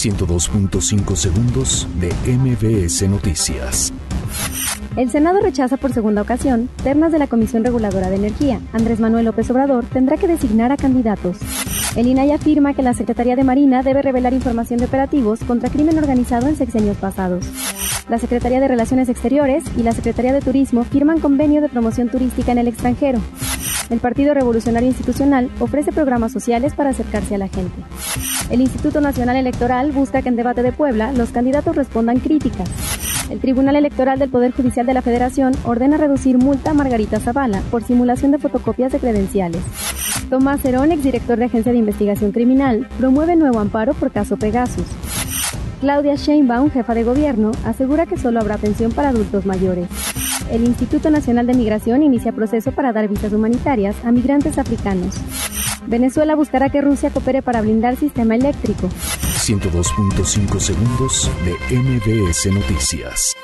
102.5 segundos de MBS Noticias. El Senado rechaza por segunda ocasión ternas de la Comisión Reguladora de Energía. Andrés Manuel López Obrador tendrá que designar a candidatos. El INAI afirma que la Secretaría de Marina debe revelar información de operativos contra crimen organizado en sexenios pasados. La Secretaría de Relaciones Exteriores y la Secretaría de Turismo firman convenio de promoción turística en el extranjero. El Partido Revolucionario Institucional ofrece programas sociales para acercarse a la gente. El Instituto Nacional Electoral busca que en debate de Puebla los candidatos respondan críticas. El Tribunal Electoral del Poder Judicial de la Federación ordena reducir multa a Margarita Zavala por simulación de fotocopias de credenciales. Tomás Herón, exdirector de Agencia de Investigación Criminal, promueve nuevo amparo por caso Pegasus. Claudia Sheinbaum, jefa de gobierno, asegura que solo habrá pensión para adultos mayores el Instituto Nacional de Migración inicia proceso para dar visas humanitarias a migrantes africanos. Venezuela buscará que Rusia coopere para blindar sistema eléctrico. 102.5 segundos de MBS Noticias.